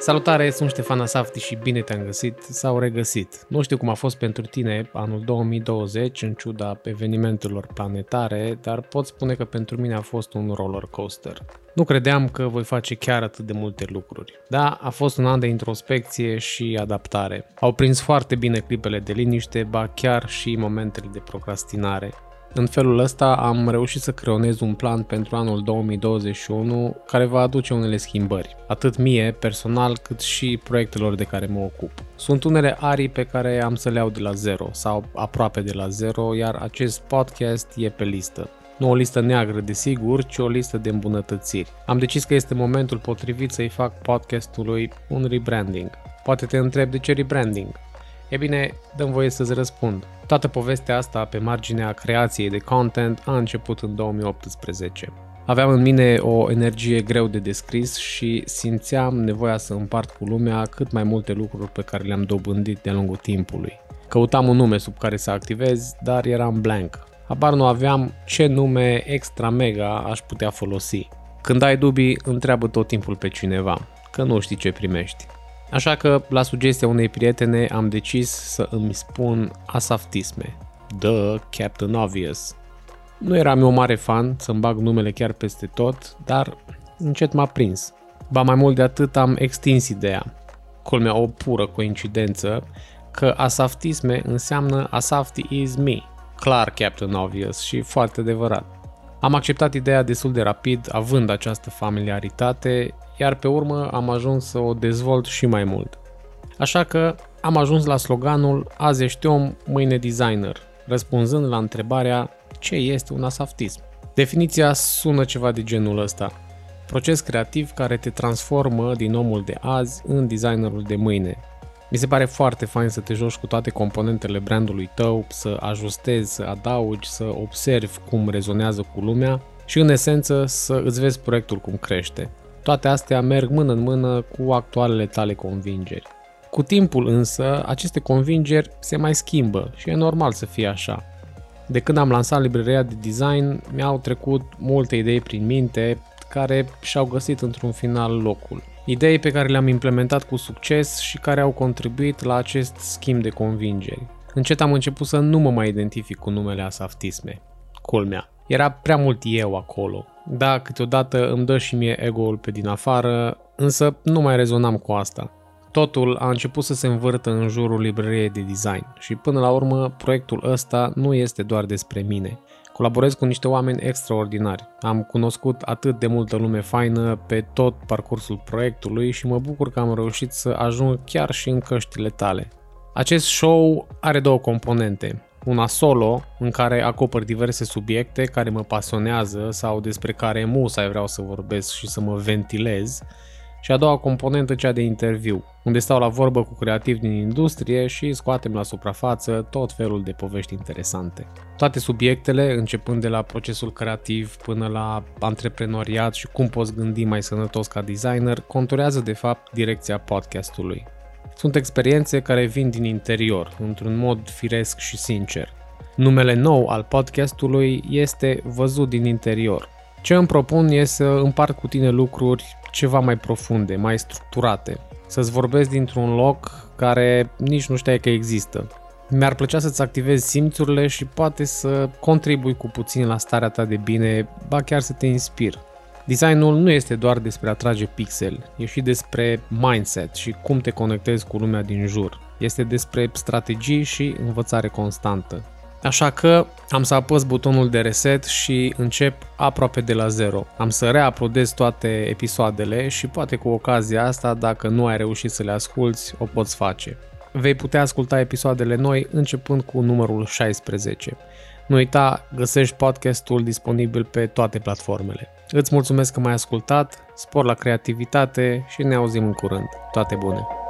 Salutare, sunt Ștefan Asafti și bine te-am găsit sau regăsit. Nu știu cum a fost pentru tine anul 2020 în ciuda evenimentelor planetare, dar pot spune că pentru mine a fost un roller coaster. Nu credeam că voi face chiar atât de multe lucruri. Da, a fost un an de introspecție și adaptare. Au prins foarte bine clipele de liniște, ba chiar și momentele de procrastinare. În felul ăsta am reușit să creonez un plan pentru anul 2021 care va aduce unele schimbări, atât mie personal cât și proiectelor de care mă ocup. Sunt unele arii pe care am să le iau de la zero sau aproape de la zero, iar acest podcast e pe listă. Nu o listă neagră, desigur, ci o listă de îmbunătățiri. Am decis că este momentul potrivit să-i fac podcastului un rebranding. Poate te întreb de ce rebranding? E bine, dăm voie să-ți răspund. Toată povestea asta pe marginea creației de content a început în 2018. Aveam în mine o energie greu de descris și simțeam nevoia să împart cu lumea cât mai multe lucruri pe care le-am dobândit de-a lungul timpului. Căutam un nume sub care să activez, dar eram blank. Habar nu aveam ce nume extra mega aș putea folosi. Când ai dubii, întreabă tot timpul pe cineva, că nu știi ce primești. Așa că, la sugestia unei prietene, am decis să îmi spun asaftisme. The Captain Obvious. Nu eram eu mare fan să-mi bag numele chiar peste tot, dar încet m-a prins. Ba mai mult de atât am extins ideea. Culmea o pură coincidență că asaftisme înseamnă asafti is me. Clar Captain Obvious și foarte adevărat. Am acceptat ideea destul de rapid, având această familiaritate, iar pe urmă am ajuns să o dezvolt și mai mult. Așa că am ajuns la sloganul Azi ești om, mâine designer, răspunzând la întrebarea ce este un asaftism. Definiția sună ceva de genul ăsta. Proces creativ care te transformă din omul de azi în designerul de mâine. Mi se pare foarte fain să te joci cu toate componentele brandului tău, să ajustezi, să adaugi, să observi cum rezonează cu lumea și în esență să îți vezi proiectul cum crește. Toate astea merg mână în mână cu actualele tale convingeri. Cu timpul însă, aceste convingeri se mai schimbă și e normal să fie așa. De când am lansat librăria de design, mi-au trecut multe idei prin minte care și-au găsit într-un final locul. Idei pe care le-am implementat cu succes și care au contribuit la acest schimb de convingeri. Încet am început să nu mă mai identific cu numele asaftisme. Culmea. Era prea mult eu acolo. Da, câteodată îmi dă și mie ego-ul pe din afară, însă nu mai rezonam cu asta. Totul a început să se învârtă în jurul librăriei de design și până la urmă proiectul ăsta nu este doar despre mine. Colaborez cu niște oameni extraordinari. Am cunoscut atât de multă lume faină pe tot parcursul proiectului și mă bucur că am reușit să ajung chiar și în căștile tale. Acest show are două componente una solo în care acopăr diverse subiecte care mă pasionează sau despre care musai vreau să vorbesc și să mă ventilez și a doua componentă cea de interviu, unde stau la vorbă cu creativi din industrie și scoatem la suprafață tot felul de povești interesante. Toate subiectele, începând de la procesul creativ până la antreprenoriat și cum poți gândi mai sănătos ca designer, conturează de fapt direcția podcastului. Sunt experiențe care vin din interior, într-un mod firesc și sincer. Numele nou al podcastului este Văzut din interior. Ce îmi propun e să împart cu tine lucruri ceva mai profunde, mai structurate. Să-ți vorbesc dintr-un loc care nici nu știai că există. Mi-ar plăcea să-ți activezi simțurile și poate să contribui cu puțin la starea ta de bine, ba chiar să te inspir. Designul nu este doar despre a trage pixel, e și despre mindset și cum te conectezi cu lumea din jur. Este despre strategii și învățare constantă. Așa că am să apăs butonul de reset și încep aproape de la zero. Am să reaplodez toate episoadele și poate cu ocazia asta, dacă nu ai reușit să le asculti, o poți face. Vei putea asculta episoadele noi începând cu numărul 16. Nu uita, găsești podcastul disponibil pe toate platformele. Îți mulțumesc că m-ai ascultat, spor la creativitate și ne auzim în curând. Toate bune!